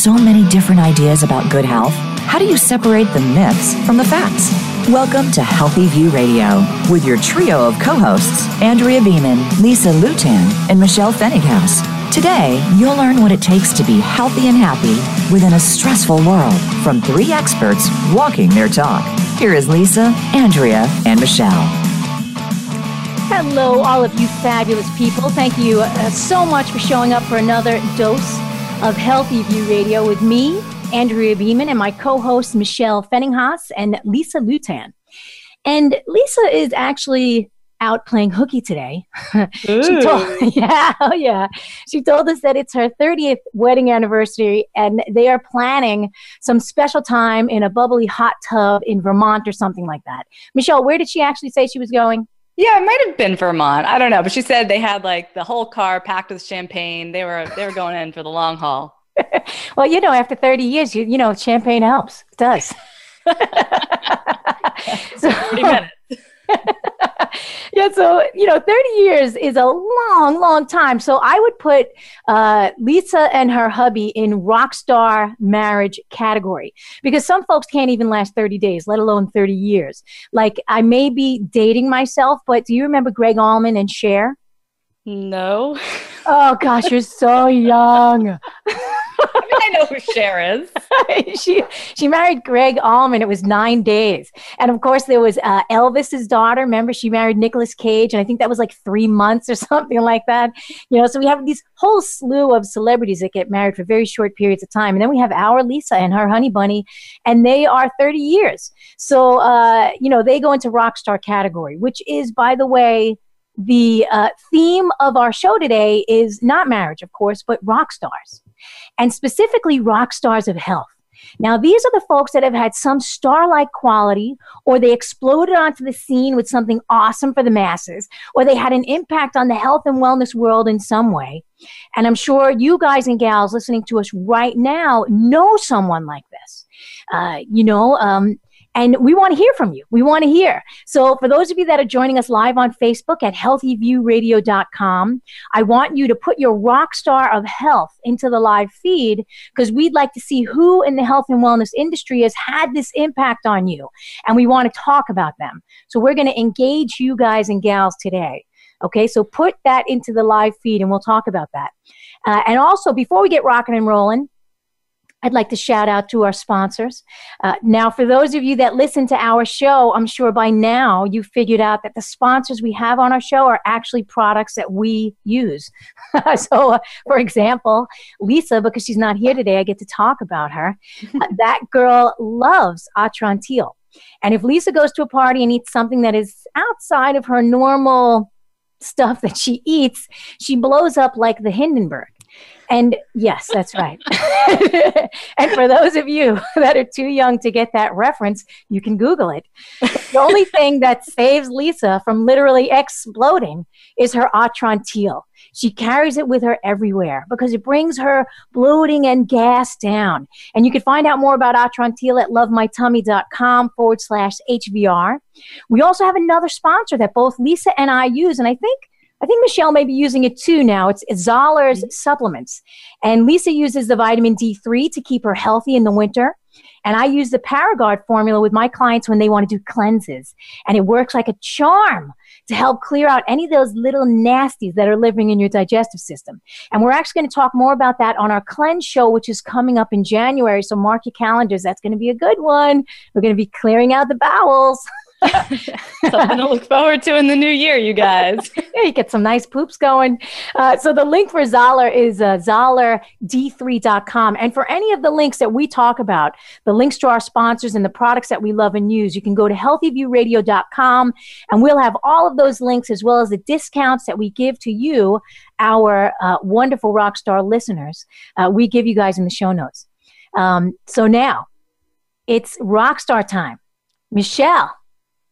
so many different ideas about good health? How do you separate the myths from the facts? Welcome to Healthy View Radio with your trio of co hosts, Andrea Beaman, Lisa Lutan, and Michelle Fenninghaus. Today, you'll learn what it takes to be healthy and happy within a stressful world from three experts walking their talk. Here is Lisa, Andrea, and Michelle. Hello, all of you fabulous people. Thank you uh, so much for showing up for another dose of Healthy View Radio with me, Andrea Beaman, and my co hosts, Michelle Fenninghaus and Lisa Lutan. And Lisa is actually out playing hooky today. she told, yeah, oh yeah. She told us that it's her 30th wedding anniversary and they are planning some special time in a bubbly hot tub in Vermont or something like that. Michelle, where did she actually say she was going? Yeah, it might have been Vermont. I don't know, but she said they had like the whole car packed with champagne. They were they were going in for the long haul. well, you know, after 30 years, you you know, champagne helps. It does. so, 30 minutes. yeah, so you know, 30 years is a long, long time. So I would put uh, Lisa and her hubby in rock star marriage category because some folks can't even last 30 days, let alone 30 years. Like I may be dating myself, but do you remember Gregg Allman and Cher? No. Oh gosh, you're so young. Know who Cher is. she she married Gregg Allman. It was nine days, and of course there was uh, Elvis's daughter. Remember, she married Nicolas Cage, and I think that was like three months or something like that. You know, so we have these whole slew of celebrities that get married for very short periods of time, and then we have our Lisa and her honey bunny, and they are thirty years. So uh, you know, they go into rock star category, which is, by the way the uh, theme of our show today is not marriage, of course, but rock stars and specifically rock stars of health. Now, these are the folks that have had some star like quality, or they exploded onto the scene with something awesome for the masses, or they had an impact on the health and wellness world in some way. And I'm sure you guys and gals listening to us right now know someone like this. Uh, you know, um, and we want to hear from you. We want to hear. So, for those of you that are joining us live on Facebook at healthyviewradio.com, I want you to put your rock star of health into the live feed because we'd like to see who in the health and wellness industry has had this impact on you. And we want to talk about them. So, we're going to engage you guys and gals today. Okay, so put that into the live feed and we'll talk about that. Uh, and also, before we get rocking and rolling, I'd like to shout out to our sponsors. Uh, now, for those of you that listen to our show, I'm sure by now you figured out that the sponsors we have on our show are actually products that we use. so, uh, for example, Lisa, because she's not here today, I get to talk about her. Uh, that girl loves Atrantil. And if Lisa goes to a party and eats something that is outside of her normal stuff that she eats, she blows up like the Hindenburg. And yes, that's right. and for those of you that are too young to get that reference, you can Google it. The only thing that saves Lisa from literally exploding is her Atrantil. She carries it with her everywhere because it brings her bloating and gas down. And you can find out more about Atrantil at lovemytummy.com forward slash HVR. We also have another sponsor that both Lisa and I use, and I think I think Michelle may be using it too now. It's Zahler's mm-hmm. supplements. And Lisa uses the vitamin D3 to keep her healthy in the winter. And I use the Paragard formula with my clients when they want to do cleanses. And it works like a charm to help clear out any of those little nasties that are living in your digestive system. And we're actually going to talk more about that on our cleanse show, which is coming up in January. So mark your calendars. That's going to be a good one. We're going to be clearing out the bowels. Something to look forward to in the new year, you guys. yeah, you get some nice poops going. Uh, so the link for Zahler is uh, ZahlerD3.com. And for any of the links that we talk about, the links to our sponsors and the products that we love and use, you can go to healthyviewradio.com and we'll have all of those links as well as the discounts that we give to you, our uh, wonderful Rockstar listeners. Uh, we give you guys in the show notes. Um, so now it's rock star time. Michelle,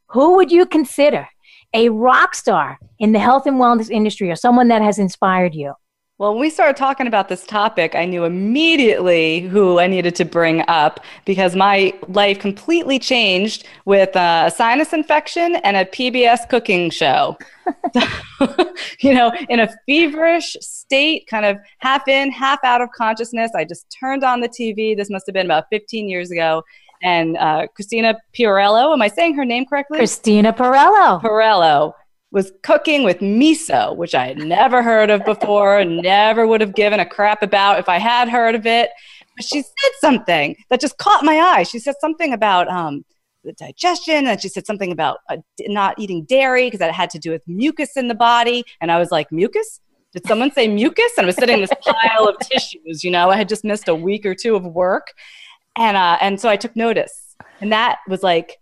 who would you consider a rock star in the health and wellness industry or someone that has inspired you? Well, when we started talking about this topic, I knew immediately who I needed to bring up because my life completely changed with a sinus infection and a PBS cooking show. you know, in a feverish state, kind of half in, half out of consciousness, I just turned on the TV. This must have been about 15 years ago. And uh, Christina Piorello, am I saying her name correctly? Christina Pirello. Pirello was cooking with miso, which I had never heard of before, never would have given a crap about if I had heard of it. But she said something that just caught my eye. She said something about um, the digestion, and she said something about uh, not eating dairy because that had to do with mucus in the body. And I was like, mucus? Did someone say mucus? And I was sitting in this pile of tissues. You know, I had just missed a week or two of work, and uh, and so I took notice, and that was like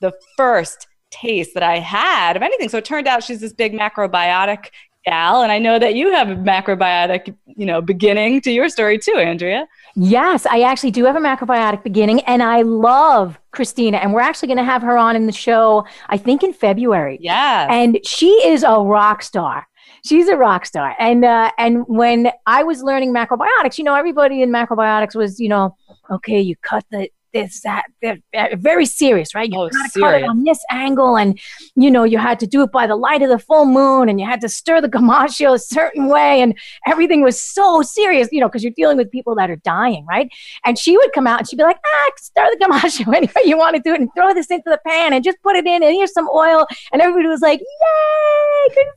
the first taste that I had of anything. So it turned out she's this big macrobiotic gal, and I know that you have a macrobiotic, you know, beginning to your story too, Andrea. Yes, I actually do have a macrobiotic beginning, and I love Christina, and we're actually going to have her on in the show, I think in February. Yeah, and she is a rock star she's a rock star. And uh, and when I was learning macrobiotics, you know, everybody in macrobiotics was, you know, okay, you cut the this, that, they're very serious, right? You oh, gotta cut it on this angle, and you know, you had to do it by the light of the full moon, and you had to stir the gomashio a certain way, and everything was so serious, you know, because you're dealing with people that are dying, right? And she would come out and she'd be like, ah, stir the gomashio any way you want to do it, and throw this into the pan, and just put it in, and here's some oil, and everybody was like, yay, Christina!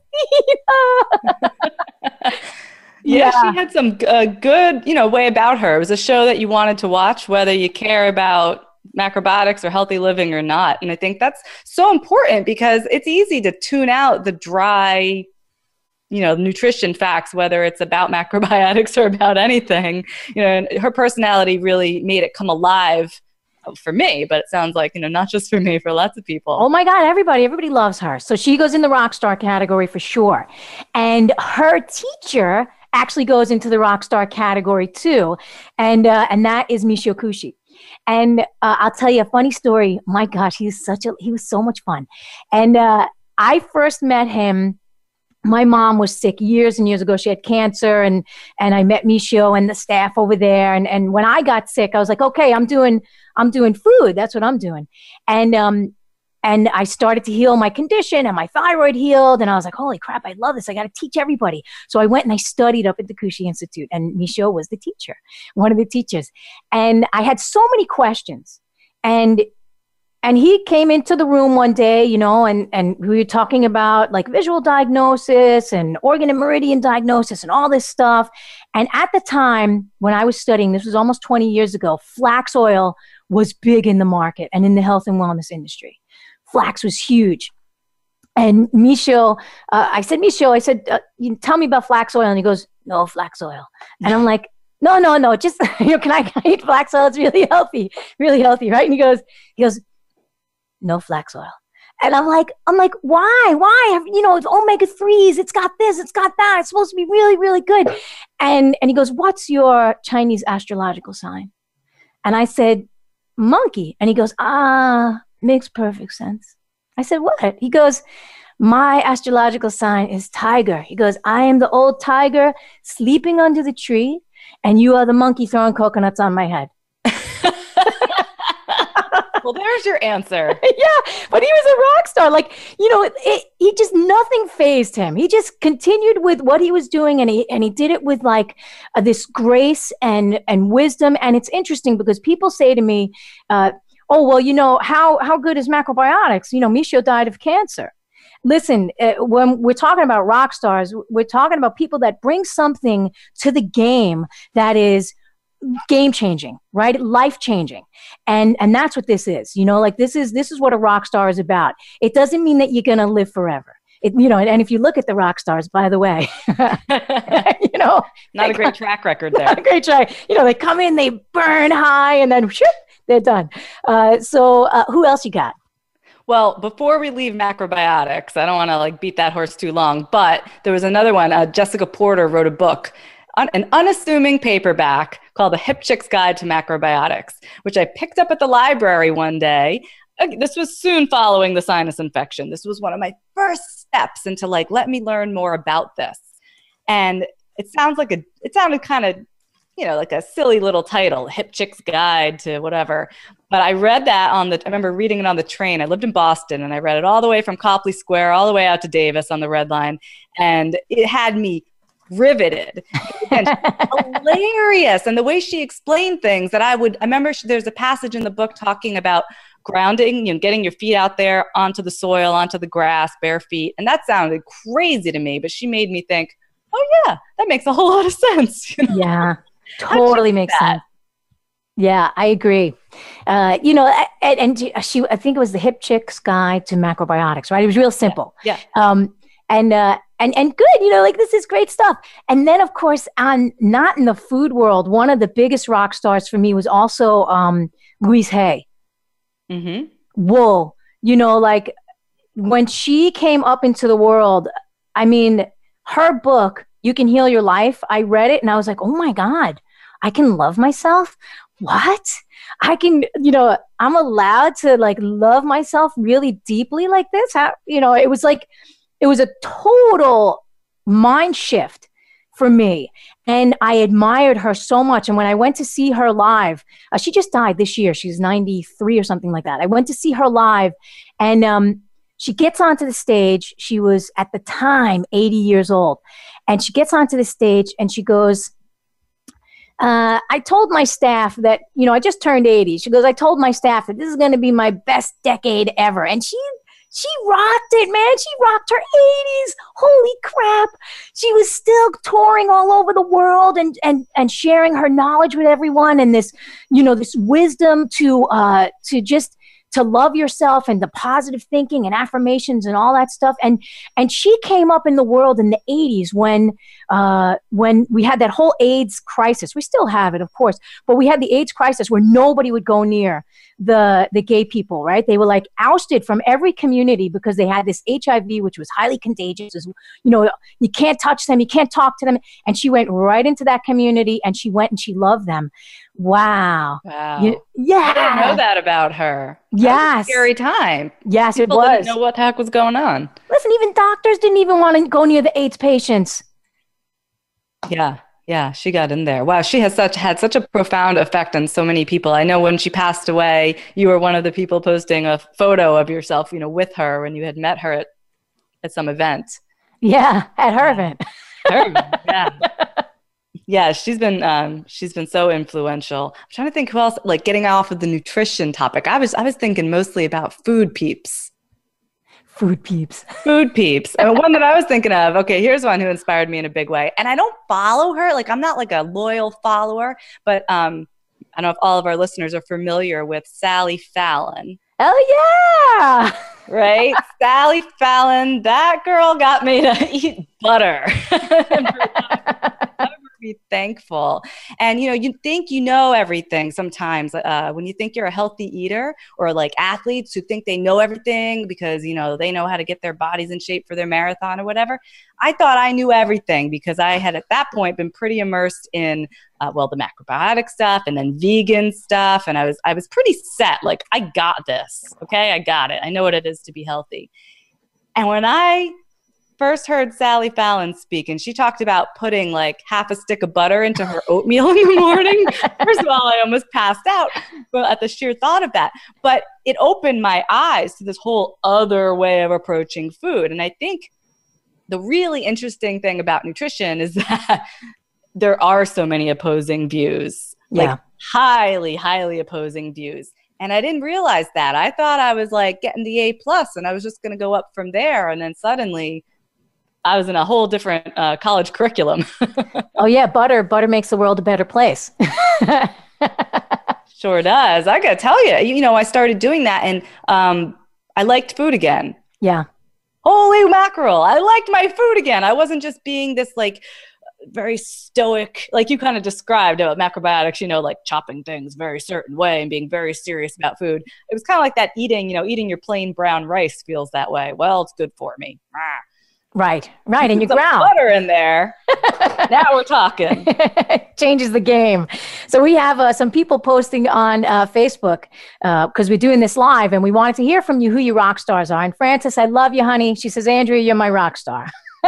Yeah, yeah, she had some uh, good, you know, way about her. It was a show that you wanted to watch, whether you care about macrobiotics or healthy living or not. And I think that's so important because it's easy to tune out the dry, you know, nutrition facts, whether it's about macrobiotics or about anything. You know, and her personality really made it come alive for me, but it sounds like, you know, not just for me, for lots of people. Oh my God, everybody, everybody loves her. So she goes in the rock star category for sure. And her teacher actually goes into the rock star category too, and uh, and that is Michio Kushi. And uh, I'll tell you a funny story. My gosh, he's such a he was so much fun. And uh, I first met him. My mom was sick years and years ago. She had cancer, and and I met Michio and the staff over there. And and when I got sick, I was like, okay, I'm doing I'm doing food. That's what I'm doing. And um, and I started to heal my condition and my thyroid healed. And I was like, holy crap, I love this. I got to teach everybody. So I went and I studied up at the Kushi Institute and Michio was the teacher, one of the teachers. And I had so many questions. And and he came into the room one day, you know, and, and we were talking about like visual diagnosis and organ and meridian diagnosis and all this stuff. And at the time when I was studying, this was almost 20 years ago, flax oil was big in the market and in the health and wellness industry flax was huge. And Michio, uh, I said, Michio, I said, uh, you tell me about flax oil. And he goes, no flax oil. And I'm like, no, no, no, just, you know, can I, eat flax oil? It's really healthy, really healthy, right? And he goes, he goes, no flax oil. And I'm like, I'm like, why? Why? You know, it's omega threes. It's got this. It's got that. It's supposed to be really, really good. And and he goes, what's your Chinese astrological sign? And I said, monkey. And he goes, ah, Makes perfect sense. I said, What? He goes, My astrological sign is tiger. He goes, I am the old tiger sleeping under the tree, and you are the monkey throwing coconuts on my head. well, there's your answer. yeah, but he was a rock star. Like, you know, it, it, he just nothing phased him. He just continued with what he was doing, and he and he did it with like uh, this grace and and wisdom. And it's interesting because people say to me, uh, oh well you know how how good is macrobiotics? You know michio died of cancer. Listen uh, when we're talking about rock stars we're talking about people that bring something to the game that is game changing right? Life changing and and that's what this is you know like this is this is what a rock star is about. It doesn't mean that you're going to live forever. It, you know, and, if you look at the rock stars, by the way, you know, not a great track record there. Not a great track. You know, they come in, they burn high, and then whoop, they're done. Uh, so uh, who else you got? Well, before we leave macrobiotics, I don't want to like beat that horse too long, but there was another one. Uh, Jessica Porter wrote a book, an unassuming paperback called The Hip Chick's Guide to Macrobiotics, which I picked up at the library one day. This was soon following the sinus infection. This was one of my first steps into like, let me learn more about this. And it sounds like a it sounded kind of you know like a silly little title hip chick's guide to whatever. But i read that on the i remember reading it on the train. I lived in boston and i read it all the way from copley square all the way out to davis on the red line and it had me riveted. And hilarious. And the way she explained things that i would i remember she, there's a passage in the book talking about grounding you know getting your feet out there onto the soil onto the grass bare feet. And that sounded crazy to me but she made me think oh yeah that makes a whole lot of sense. You know? yeah totally makes that. sense yeah, I agree. Uh, you know, and, and, she, I think it was the Hip Chicks Guide to Macrobiotics, right? It was real simple. Yeah. yeah. Um, and uh, and and good, you know, like this is great stuff. And then, of course, on not in the food world, one of the biggest rock stars for me was also um, Louise Hay. Mm-hmm. Wool, you know, like when she came up into the world, I mean, her book, You Can Heal Your Life, I read it and I was like, oh my God, I can love myself. What? I can, you know, I'm allowed to like love myself really deeply like this. How, you know, it was like, it was a total mind shift for me. And I admired her so much. And when I went to see her live, uh, she just died this year. She's 93 or something like that. I went to see her live, and um, she gets onto the stage. She was at the time 80 years old. And she gets onto the stage and she goes, uh, I told my staff that, you know, I just turned 80. She goes, I told my staff that this is going to be my best decade ever. And she she rocked it, man. She rocked her 80s. Holy crap. She was still touring all over the world and and and sharing her knowledge with everyone and this, you know, this wisdom to uh to just to love yourself and the positive thinking and affirmations and all that stuff. And and she came up in the world in the 80s when uh, when we had that whole AIDS crisis. We still have it of course but we had the AIDS crisis where nobody would go near the the gay people right? They were like ousted from every community because they had this hiv which was highly contagious. You know you can't touch them you can't talk to them. And she went right into that community and she went and she loved them wow wow you, yeah i didn't know that about her yes scary time yes People it was didn't know what the heck was going on listen even doctors didn't even want to go near the aids patients yeah yeah, she got in there. Wow, she has such had such a profound effect on so many people. I know when she passed away, you were one of the people posting a photo of yourself, you know, with her when you had met her at at some event. Yeah, at her event. her, yeah. yeah, she's been um, she's been so influential. I'm trying to think who else. Like getting off of the nutrition topic, I was I was thinking mostly about food peeps. Food peeps. Food peeps. And one that I was thinking of, okay, here's one who inspired me in a big way. And I don't follow her. Like I'm not like a loyal follower, but um, I don't know if all of our listeners are familiar with Sally Fallon. Oh yeah. Right? Sally Fallon, that girl got me to eat butter. be thankful. And you know, you think you know everything sometimes. Uh, when you think you're a healthy eater, or like athletes who think they know everything because you know they know how to get their bodies in shape for their marathon or whatever. I thought I knew everything because I had at that point been pretty immersed in uh, well the macrobiotic stuff and then vegan stuff, and I was I was pretty set. Like I got this. Okay, I got it. I know what it is to be healthy. And when I first heard Sally Fallon speak, and she talked about putting like half a stick of butter into her oatmeal in the morning. first of all, I almost passed out at the sheer thought of that. But it opened my eyes to this whole other way of approaching food. And I think the really interesting thing about nutrition is that there are so many opposing views. Yeah. Like highly, highly opposing views. And I didn't realize that. I thought I was like getting the A plus and I was just going to go up from there. And then suddenly I was in a whole different uh, college curriculum. oh yeah, butter butter makes the world a better place. sure does. I gotta tell you, you know, I started doing that, and um, I liked food again. Yeah. Holy mackerel! I liked my food again. I wasn't just being this like very stoic, like you kind of described about macrobiotics, you know, like chopping things very certain way and being very serious about food. It was kind of like that eating, you know, eating your plain brown rice feels that way. Well, it's good for me. Ah. Right, right, and you ground butter in there. now we're talking. Changes the game. So we have uh, some people posting on uh, Facebook because uh, we're doing this live, and we wanted to hear from you who your rock stars are. And Francis, I love you, honey. She says, Andrea, you're my rock star.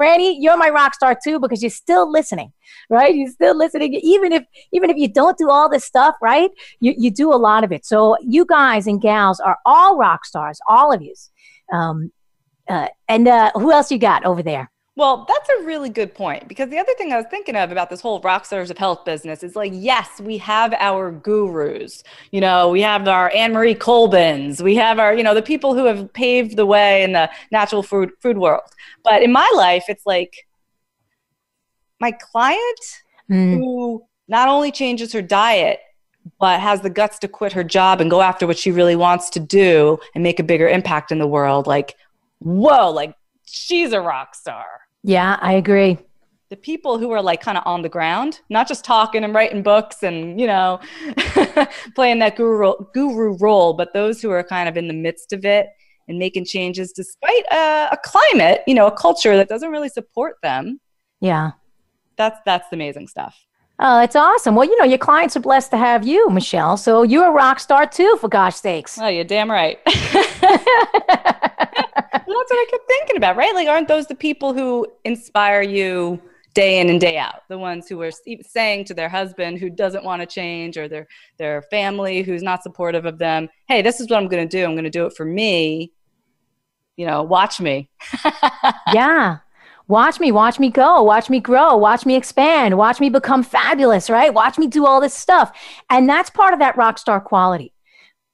Franny, you're my rock star too because you're still listening, right? You're still listening, even if even if you don't do all this stuff, right? You you do a lot of it. So you guys and gals are all rock stars, all of you. Um, uh, and uh, who else you got over there? Well, that's a really good point because the other thing I was thinking of about this whole rock stars of health business is like, yes, we have our gurus. You know, we have our Annemarie Colbins, we have our, you know, the people who have paved the way in the natural food food world. But in my life, it's like my client mm. who not only changes her diet but has the guts to quit her job and go after what she really wants to do and make a bigger impact in the world. Like, whoa, like she's a rock star. Yeah, I agree. The people who are like kind of on the ground, not just talking and writing books and, you know, playing that guru, guru role, but those who are kind of in the midst of it and making changes despite a, a climate, you know, a culture that doesn't really support them. Yeah. That's that's amazing stuff. Oh, that's awesome. Well, you know, your clients are blessed to have you, Michelle. So you're a rock star too, for gosh sakes. Oh, you're damn right. that's what I kept thinking about, right? Like, aren't those the people who inspire you day in and day out? The ones who are saying to their husband who doesn't want to change or their their family who's not supportive of them, "Hey, this is what I'm going to do. I'm going to do it for me." You know, watch me. yeah. Watch me, watch me go, watch me grow, watch me expand, watch me become fabulous, right? Watch me do all this stuff. And that's part of that rock star quality,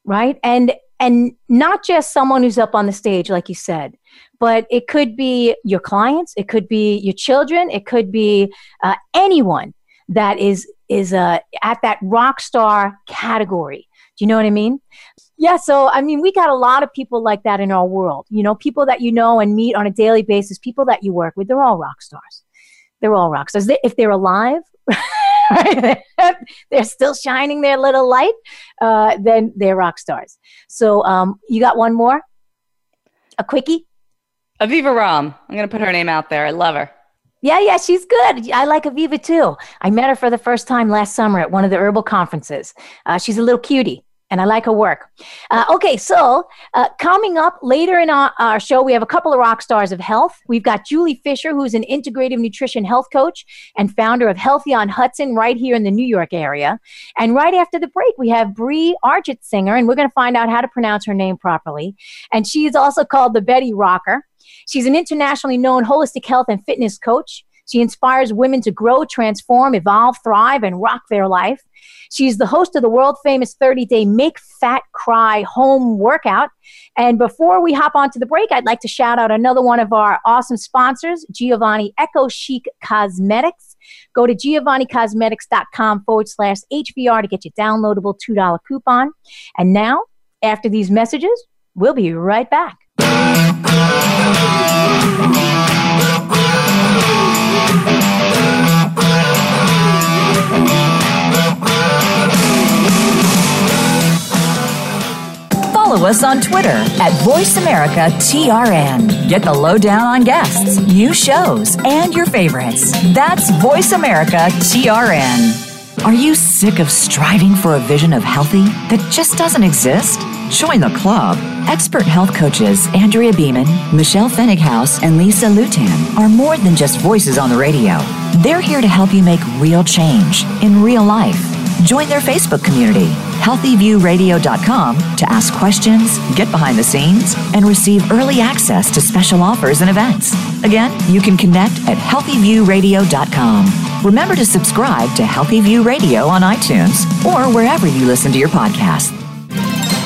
right? And and not just someone who's up on the stage like you said but it could be your clients it could be your children it could be uh, anyone that is is uh, at that rock star category. Do you know what i mean? Yeah so i mean we got a lot of people like that in our world. You know people that you know and meet on a daily basis people that you work with they're all rock stars. They're all rock stars. If they're alive they're still shining their little light, uh, then they're rock stars. So um, you got one more? A quickie? Aviva Romm. I'm going to put her name out there. I love her. Yeah, yeah, she's good. I like Aviva too. I met her for the first time last summer at one of the herbal conferences. Uh, she's a little cutie and I like her work. Uh, okay, so uh, coming up later in our, our, show, we have a couple of rock stars of health. We've got Julie Fisher, who's an integrative nutrition health coach and founder of Healthy on Hudson right here in the New York area. And right after the break, we have Bree Singer, and we're going to find out how to pronounce her name properly. And she is also called the Betty Rocker. She's an internationally known holistic health and fitness coach. She inspires women to grow, transform, evolve, thrive, and rock their life. She's the host of the world famous 30 day Make Fat Cry home workout. And before we hop on to the break, I'd like to shout out another one of our awesome sponsors, Giovanni Eco Chic Cosmetics. Go to giovannicosmetics.com forward slash HVR to get your downloadable $2 coupon. And now, after these messages, we'll be right back. Follow us on Twitter at VoiceAmericaTRN. Get the lowdown on guests, new shows, and your favorites. That's VoiceAmericaTRN. Are you sick of striving for a vision of healthy that just doesn't exist? Join the club. Expert health coaches Andrea Beaman, Michelle Fennighaus, and Lisa Lutan are more than just voices on the radio. They're here to help you make real change in real life. Join their Facebook community, healthyviewradio.com, to ask questions, get behind the scenes, and receive early access to special offers and events. Again, you can connect at healthyviewradio.com. Remember to subscribe to Healthy View Radio on iTunes or wherever you listen to your podcast.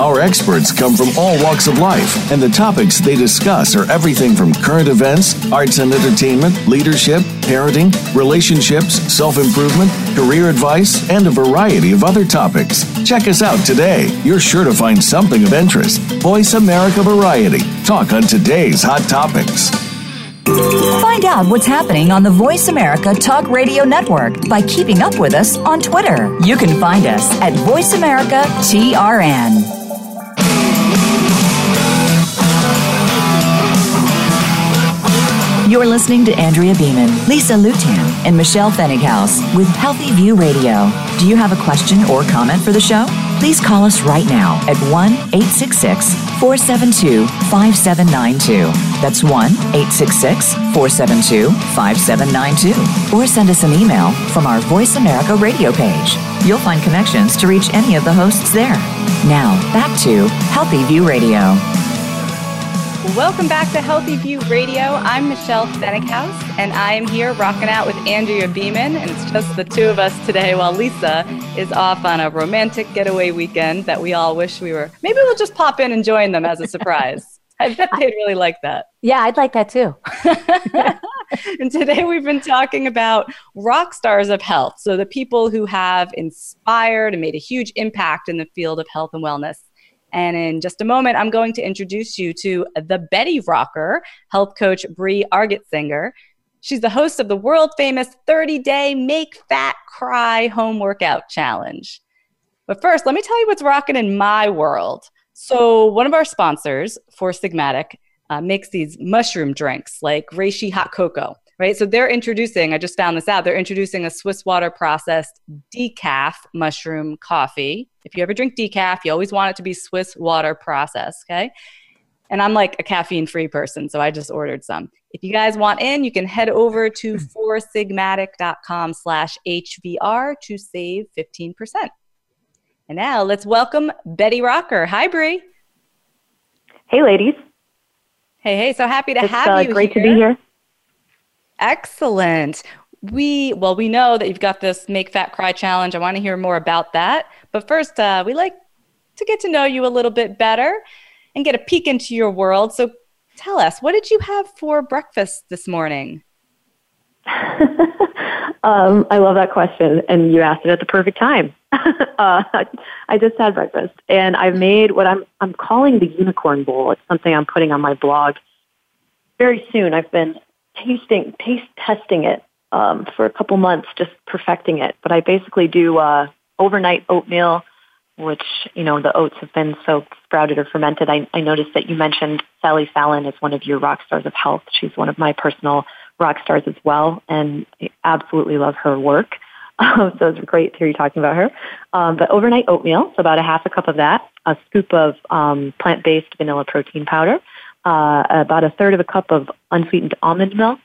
Our experts come from all walks of life, and the topics they discuss are everything from current events, arts and entertainment, leadership, parenting, relationships, self improvement, career advice, and a variety of other topics. Check us out today. You're sure to find something of interest. Voice America Variety. Talk on today's hot topics. Find out what's happening on the Voice America Talk Radio Network by keeping up with us on Twitter. You can find us at Voice America TRN. You're listening to Andrea Beaman, Lisa Lutan, and Michelle Fennighaus with Healthy View Radio. Do you have a question or comment for the show? Please call us right now at 1 866 472 5792. That's 1 866 472 5792. Or send us an email from our Voice America radio page. You'll find connections to reach any of the hosts there. Now, back to Healthy View Radio. Welcome back to Healthy View Radio. I'm Michelle Fennighaus, and I am here rocking out with Andrea Beaman, and it's just the two of us today while Lisa is off on a romantic getaway weekend that we all wish we were. Maybe we'll just pop in and join them as a surprise. I bet they'd really like that. Yeah, I'd like that too. and today we've been talking about rock stars of health. So, the people who have inspired and made a huge impact in the field of health and wellness. And in just a moment, I'm going to introduce you to the Betty Rocker, health coach Brie Argetsinger. She's the host of the world famous 30 day Make Fat Cry home workout challenge. But first, let me tell you what's rocking in my world. So, one of our sponsors, Four Sigmatic, uh, makes these mushroom drinks like reishi hot cocoa right? So they're introducing, I just found this out, they're introducing a Swiss water processed decaf mushroom coffee. If you ever drink decaf, you always want it to be Swiss water processed, okay? And I'm like a caffeine free person, so I just ordered some. If you guys want in, you can head over to foursigmatic.com slash HVR to save 15%. And now let's welcome Betty Rocker. Hi, Brie. Hey, ladies. Hey, hey. So happy to it's, have uh, you great here. to be here. Excellent. We well, we know that you've got this Make Fat Cry challenge. I want to hear more about that. But first, uh, we like to get to know you a little bit better and get a peek into your world. So, tell us, what did you have for breakfast this morning? um, I love that question, and you asked it at the perfect time. uh, I just had breakfast, and I've made what I'm I'm calling the unicorn bowl. It's something I'm putting on my blog very soon. I've been tasting, taste testing it um, for a couple months, just perfecting it. But I basically do uh, overnight oatmeal, which you know the oats have been so sprouted or fermented. I, I noticed that you mentioned Sally Fallon is one of your rock stars of health. She's one of my personal rock stars as well, and I absolutely love her work. so it's great to hear you talking about her. Um, but overnight oatmeal, so about a half a cup of that, a scoop of um, plant-based vanilla protein powder, uh, about a third of a cup of unsweetened almond milk,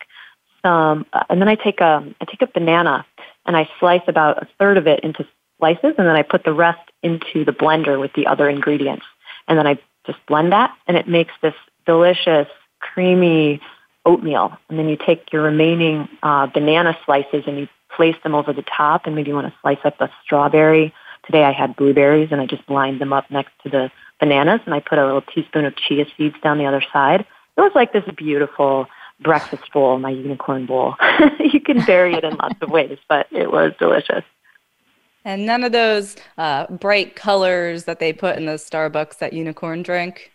uh, and then I take a I take a banana and I slice about a third of it into slices, and then I put the rest into the blender with the other ingredients, and then I just blend that, and it makes this delicious, creamy oatmeal. And then you take your remaining uh, banana slices and you place them over the top, and maybe you want to slice up a strawberry. Today I had blueberries, and I just lined them up next to the bananas and I put a little teaspoon of chia seeds down the other side. It was like this beautiful breakfast bowl, my unicorn bowl. you can vary it in lots of ways, but it was delicious. And none of those uh, bright colors that they put in the Starbucks that unicorn drink.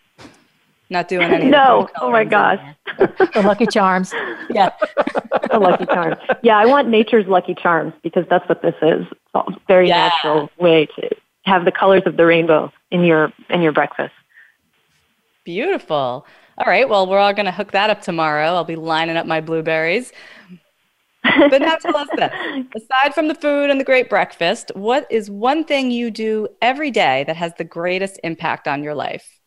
Not doing any. no. Oh my gosh. the Lucky Charms. Yeah. the Lucky Charms. Yeah, I want nature's Lucky Charms because that's what this is. It's a very yeah. natural way to have the colors of the rainbow in your in your breakfast. Beautiful. All right. Well, we're all going to hook that up tomorrow. I'll be lining up my blueberries. but now tell us this. Aside from the food and the great breakfast, what is one thing you do every day that has the greatest impact on your life?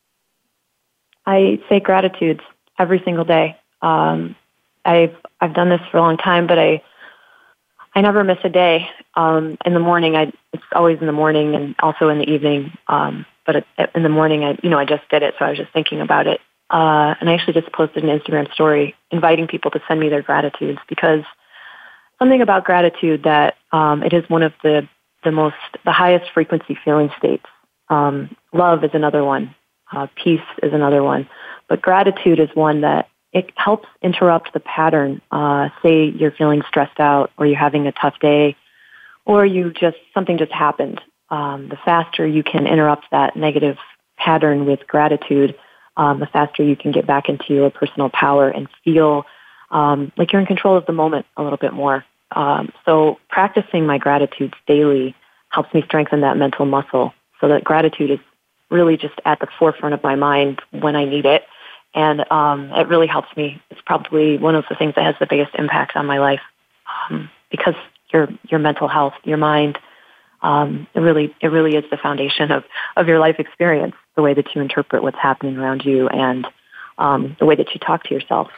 I say gratitudes every single day. Um, I've I've done this for a long time, but I I never miss a day. Um, in the morning, I it's always in the morning and also in the evening. Um, but in the morning, I you know I just did it, so I was just thinking about it. Uh, and I actually just posted an Instagram story inviting people to send me their gratitudes because something about gratitude that um, it is one of the the most the highest frequency feeling states. Um, love is another one. Uh, peace is another one. But gratitude is one that it helps interrupt the pattern. Uh, say you're feeling stressed out or you're having a tough day or you just, something just happened. Um, the faster you can interrupt that negative pattern with gratitude, um, the faster you can get back into your personal power and feel um, like you're in control of the moment a little bit more. Um, so practicing my gratitudes daily helps me strengthen that mental muscle so that gratitude is really just at the forefront of my mind when I need it And um, it really helps me. It's probably one of the things that has the biggest impact on my life um, because your your mental health, your mind, um, it really it really is the foundation of of your life experience. The way that you interpret what's happening around you and um, the way that you talk to yourself.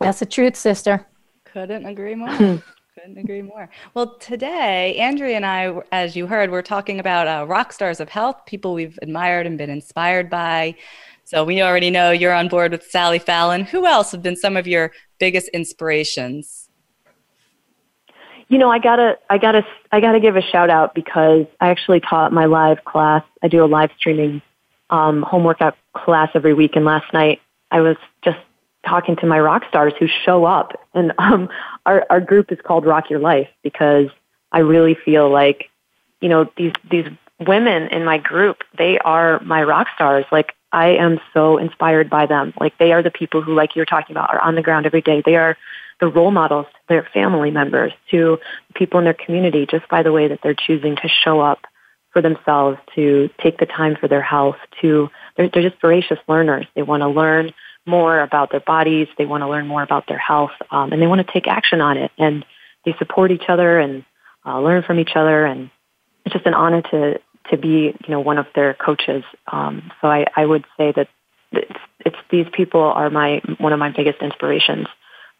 That's the truth, sister. Couldn't agree more. Couldn't agree more. Well, today, Andrea and I, as you heard, we're talking about uh, rock stars of health, people we've admired and been inspired by. So we already know you're on board with Sally Fallon. Who else have been some of your biggest inspirations? You know, I gotta, I gotta, I gotta give a shout out because I actually taught my live class. I do a live streaming um, home workout class every week, and last night I was just talking to my rock stars who show up. And um, our, our group is called Rock Your Life because I really feel like, you know, these, these women in my group, they are my rock stars. Like, I am so inspired by them. Like, they are the people who, like you're talking about, are on the ground every day. They are the role models to their family members, to people in their community, just by the way that they're choosing to show up for themselves, to take the time for their health, to, they're, they're just voracious learners. They want to learn more about their bodies. They want to learn more about their health, um, and they want to take action on it. And they support each other and uh, learn from each other. And it's just an honor to to be, you know, one of their coaches. Um, so I, I would say that it's, it's these people are my one of my biggest inspirations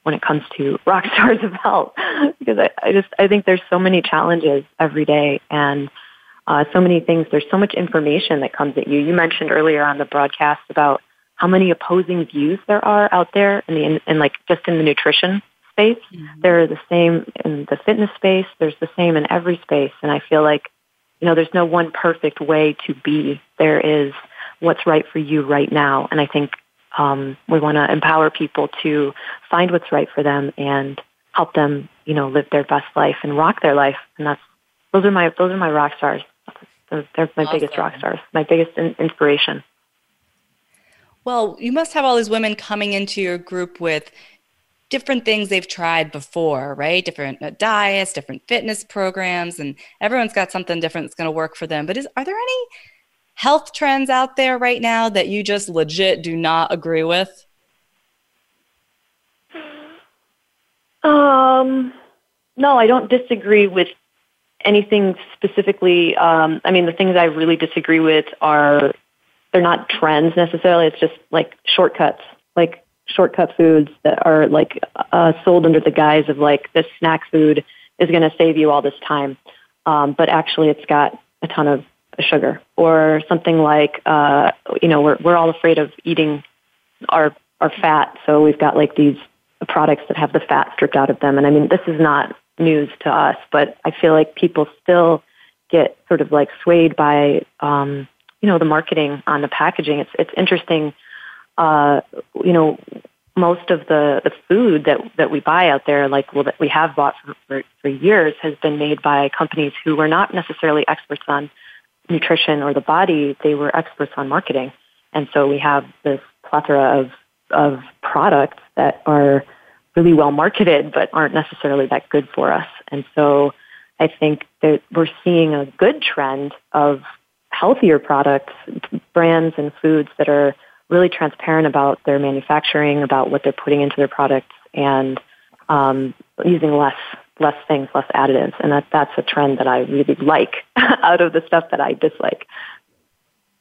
when it comes to rock stars of health because I, I just I think there's so many challenges every day and uh, so many things. There's so much information that comes at you. You mentioned earlier on the broadcast about how many opposing views there are out there in the in, in like just in the nutrition space. Mm-hmm. There are the same in the fitness space. There's the same in every space, and I feel like you know there's no one perfect way to be. There is what's right for you right now, and I think um, we want to empower people to find what's right for them and help them you know live their best life and rock their life. And that's those are my those are my rock stars. They're my awesome. biggest rock stars, my biggest in- inspiration. Well, you must have all these women coming into your group with different things they've tried before, right? Different uh, diets, different fitness programs, and everyone's got something different that's going to work for them. But is, are there any health trends out there right now that you just legit do not agree with? Um, no, I don't disagree with anything specifically. Um, I mean, the things I really disagree with are they're not trends necessarily. It's just like shortcuts, like shortcut foods that are like uh, sold under the guise of like this snack food is going to save you all this time, um, but actually it's got a ton of sugar or something like uh, you know we're we're all afraid of eating our our fat, so we've got like these products that have the fat stripped out of them. And I mean, this is not news to us, but I feel like people still get sort of like swayed by um, you know the marketing on the packaging. It's it's interesting. Uh, you know, most of the the food that that we buy out there, like well, that we have bought for, for, for years, has been made by companies who were not necessarily experts on nutrition or the body. They were experts on marketing, and so we have this plethora of of products that are really well marketed but aren't necessarily that good for us. And so I think that we're seeing a good trend of healthier products, brands and foods that are really transparent about their manufacturing, about what they're putting into their products, and um, using less less things, less additives, and that that's a trend that I really like out of the stuff that I dislike.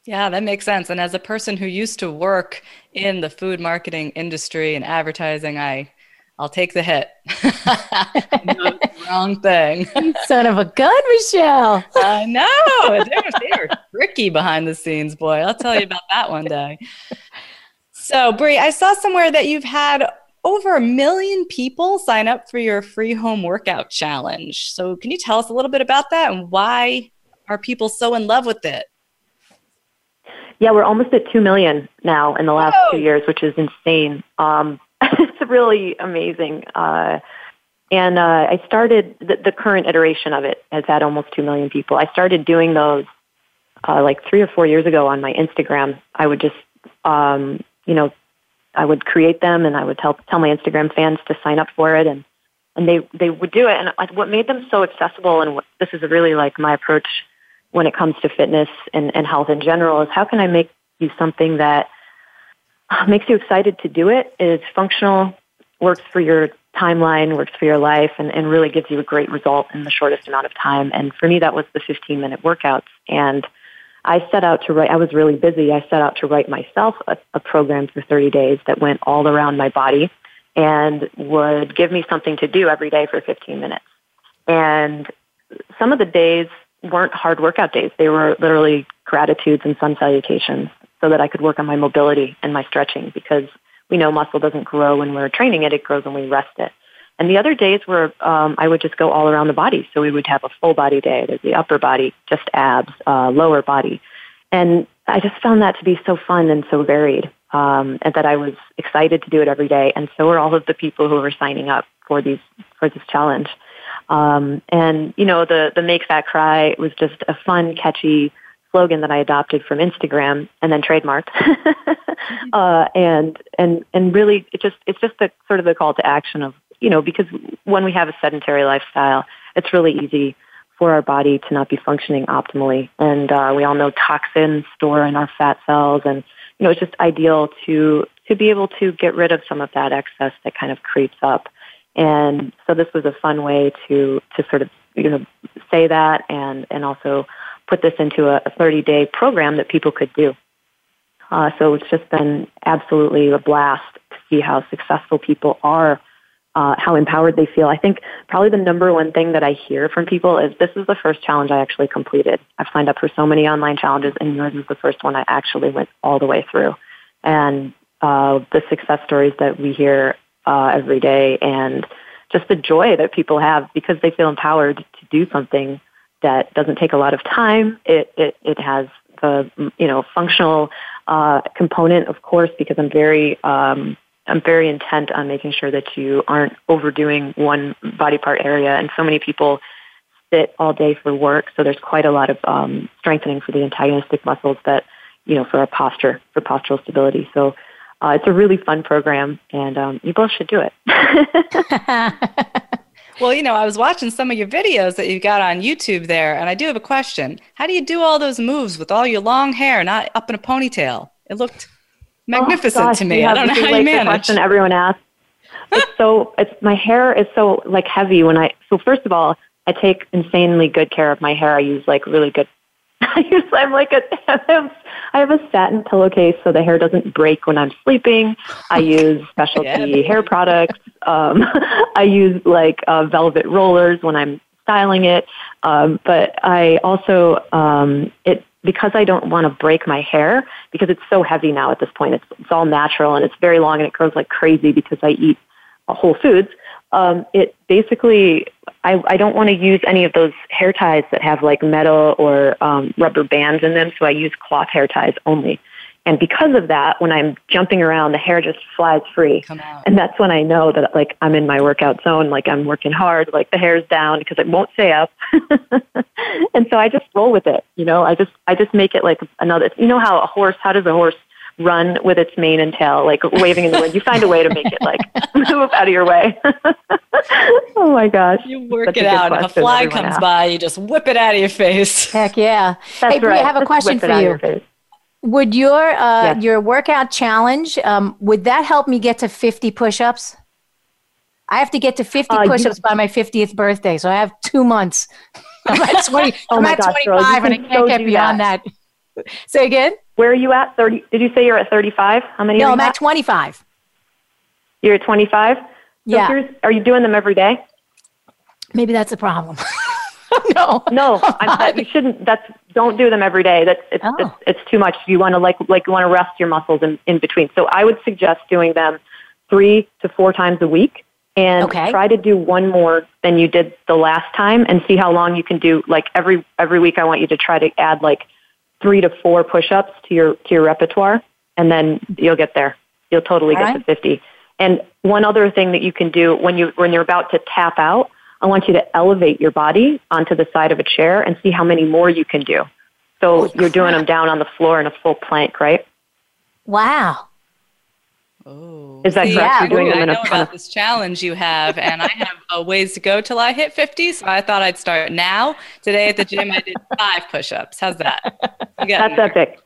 Yeah, that makes sense. And as a person who used to work in the food marketing industry and advertising, I I'll take the hit. wrong thing. Son of a gun, Michelle. I know. They were, they were tricky behind the scenes, boy. I'll tell you about that one day. So, Brie, I saw somewhere that you've had over a million people sign up for your free home workout challenge. So, can you tell us a little bit about that and why are people so in love with it? Yeah, we're almost at 2 million now in the last Whoa. two years, which is insane. Um, it's really amazing. Uh, and uh, I started the, the, current iteration of it has had almost two million people. I started doing those uh, like three or four years ago on my Instagram. I would just, um, you know, I would create them and I would tell tell my Instagram fans to sign up for it, and and they they would do it. And what made them so accessible, and what, this is really like my approach when it comes to fitness and, and health in general, is how can I make you something that makes you excited to do. It's functional, works for your timeline, works for your life, and, and really gives you a great result in the shortest amount of time. And for me, that was the 15 minute workouts. And I set out to write, I was really busy. I set out to write myself a, a program for 30 days that went all around my body and would give me something to do every day for 15 minutes. And some of the days weren't hard workout days. They were literally gratitudes and sun salutations so that I could work on my mobility and my stretching because we know muscle doesn't grow when we're training it, it grows when we rest it. And the other days were um, I would just go all around the body. So we would have a full body day. There's the upper body, just abs, uh, lower body. And I just found that to be so fun and so varied um, and that I was excited to do it every day. And so were all of the people who were signing up for these for this challenge. Um, and you know, the the Make Fat Cry was just a fun, catchy slogan that I adopted from Instagram and then trademarked. uh, and and and really, it just it's just the sort of the call to action of you know because when we have a sedentary lifestyle, it's really easy for our body to not be functioning optimally. And uh, we all know toxins store in our fat cells, and you know it's just ideal to to be able to get rid of some of that excess that kind of creeps up. And so this was a fun way to to sort of you know say that and and also put this into a 30 day program that people could do. Uh, so it's just been absolutely a blast to see how successful people are, uh, how empowered they feel. I think probably the number one thing that I hear from people is this is the first challenge I actually completed. I've signed up for so many online challenges, and yours is the first one I actually went all the way through. And uh, the success stories that we hear uh, every day, and just the joy that people have because they feel empowered to do something that doesn't take a lot of time. It it, it has the you know functional uh, component, of course, because I'm very um, I'm very intent on making sure that you aren't overdoing one body part area. And so many people sit all day for work, so there's quite a lot of um, strengthening for the antagonistic muscles that you know for our posture, for postural stability. So. Uh, it's a really fun program, and um, you both should do it. Well, you know, I was watching some of your videos that you've got on YouTube there, and I do have a question. How do you do all those moves with all your long hair, not up in a ponytail? It looked magnificent oh, gosh, to me. I don't know how like you manage. The question everyone asks. It's so it's my hair is so like heavy when I so first of all I take insanely good care of my hair. I use like really good I use I'm like a I have, have a satin pillowcase so the hair doesn't break when I'm sleeping. I use specialty yeah. hair products. Um, I use like uh, velvet rollers when I'm styling it. Um, but I also um, it because I don't want to break my hair because it's so heavy now at this point. It's it's all natural and it's very long and it grows like crazy because I eat whole foods um, it basically I, I don't want to use any of those hair ties that have like metal or um, rubber bands in them, so I use cloth hair ties only. And because of that, when I'm jumping around, the hair just flies free. And that's when I know that like I'm in my workout zone, like I'm working hard, like the hair's down because it won't stay up. and so I just roll with it. You know, I just I just make it like another. You know how a horse? How does a horse run with its mane and tail, like waving in the wind. You find a way to make it like move out of your way. oh my gosh. You work Such it out. If a fly comes asks. by, you just whip it out of your face. Heck yeah. That's hey, right. I have a question for you. Would your uh, yes. your workout challenge um, would that help me get to 50 push-ups? I have to get to 50 uh, push-ups you, by my 50th birthday, so I have two months. I'm at 20. oh I'm at gosh, 25, and I can't so get beyond that. that. Say again. Where are you at? 30? Did you say you're at 35? How many? No, I'm at 25. You're at 25? So yeah. Are you doing them every day? Maybe that's a problem. no, no, I'm, you shouldn't. That's don't do them every day. That's it's, oh. it's, it's too much. You want to like like you want to rest your muscles in, in between. So I would suggest doing them three to four times a week, and okay. try to do one more than you did the last time, and see how long you can do. Like every every week, I want you to try to add like three to four push-ups to your to your repertoire, and then you'll get there. You'll totally All get right. to 50. And one other thing that you can do when you when you're about to tap out, I want you to elevate your body onto the side of a chair and see how many more you can do. So Holy you're crap. doing them down on the floor in a full plank, right? Wow. Oh, is that correct? Yeah. You're doing Ooh, them in I know a about this challenge you have, and I have a ways to go till I hit 50. So I thought I'd start now. Today at the gym, I did five push-ups. How's that? That's there. epic.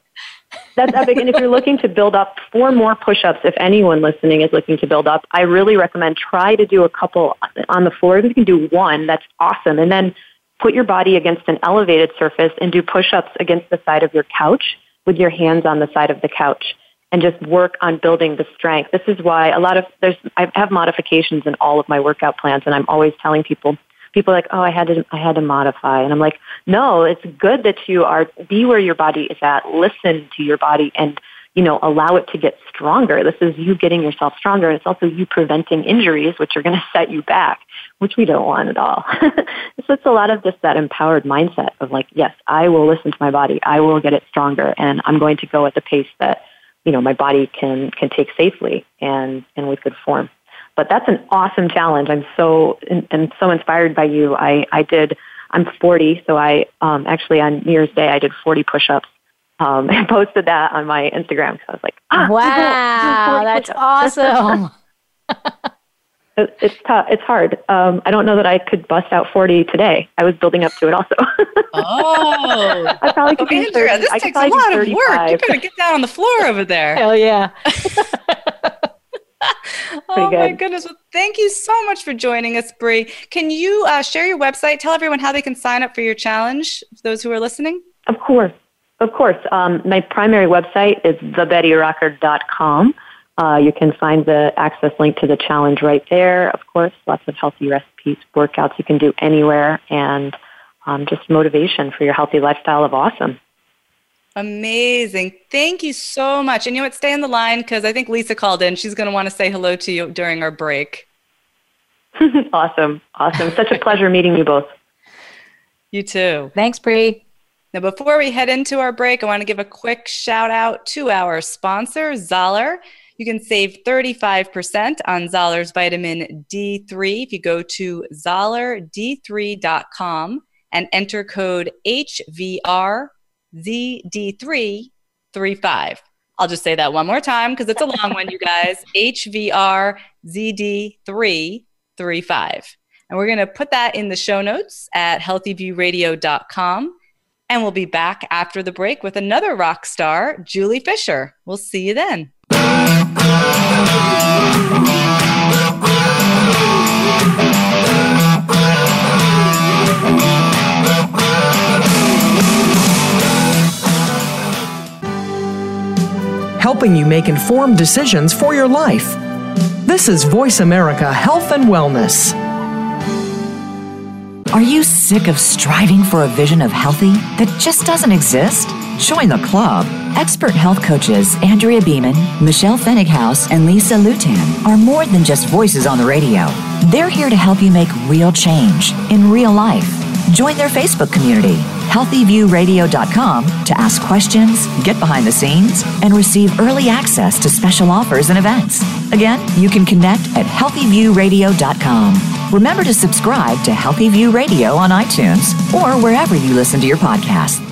That's epic. and if you're looking to build up four more push-ups, if anyone listening is looking to build up, I really recommend try to do a couple on the floor. If you can do one, that's awesome. And then put your body against an elevated surface and do push-ups against the side of your couch with your hands on the side of the couch and just work on building the strength. This is why a lot of there's I have modifications in all of my workout plans and I'm always telling people people are like, "Oh, I had to I had to modify." And I'm like, "No, it's good that you are be where your body is at, listen to your body and you know, allow it to get stronger. This is you getting yourself stronger. And It's also you preventing injuries, which are going to set you back, which we don't want at all. so it's a lot of just that empowered mindset of like, yes, I will listen to my body. I will get it stronger and I'm going to go at the pace that, you know, my body can, can take safely and, and with good form. But that's an awesome challenge. I'm so and so inspired by you. I I did. I'm 40, so I um, actually on New Year's Day I did 40 push-ups um, and posted that on my Instagram. So I was like, ah, wow, that's awesome. it, it's tough. It's hard. Um, I don't know that I could bust out 40 today. I was building up to it also. oh, I probably could oh, do Andrea, 30. this I takes a lot of work. You gotta get down on the floor over there. Hell yeah. oh good. my goodness. Well, thank you so much for joining us, Bree. Can you uh, share your website? Tell everyone how they can sign up for your challenge, those who are listening. Of course. Of course. Um, my primary website is thebettyrocker.com. Uh, you can find the access link to the challenge right there. Of course, lots of healthy recipes, workouts you can do anywhere, and um, just motivation for your healthy lifestyle of awesome. Amazing. Thank you so much. And you know what? Stay on the line because I think Lisa called in. She's going to want to say hello to you during our break. awesome. Awesome. Such a pleasure meeting you both. You too. Thanks, Bree. Now, before we head into our break, I want to give a quick shout out to our sponsor, Zahler. You can save 35% on Zahler's vitamin D3 if you go to zahlerd3.com and enter code HVR ZD335. I'll just say that one more time because it's a long one, you guys. HVR HVRZD335. And we're going to put that in the show notes at healthyviewradio.com. And we'll be back after the break with another rock star, Julie Fisher. We'll see you then. Helping you make informed decisions for your life. This is Voice America Health and Wellness. Are you sick of striving for a vision of healthy that just doesn't exist? Join the club. Expert health coaches Andrea Beaman, Michelle Fennighaus, and Lisa Lutan are more than just voices on the radio. They're here to help you make real change in real life. Join their Facebook community healthyviewradio.com to ask questions, get behind the scenes, and receive early access to special offers and events. Again, you can connect at healthyviewradio.com. Remember to subscribe to Healthy View Radio on iTunes or wherever you listen to your podcast.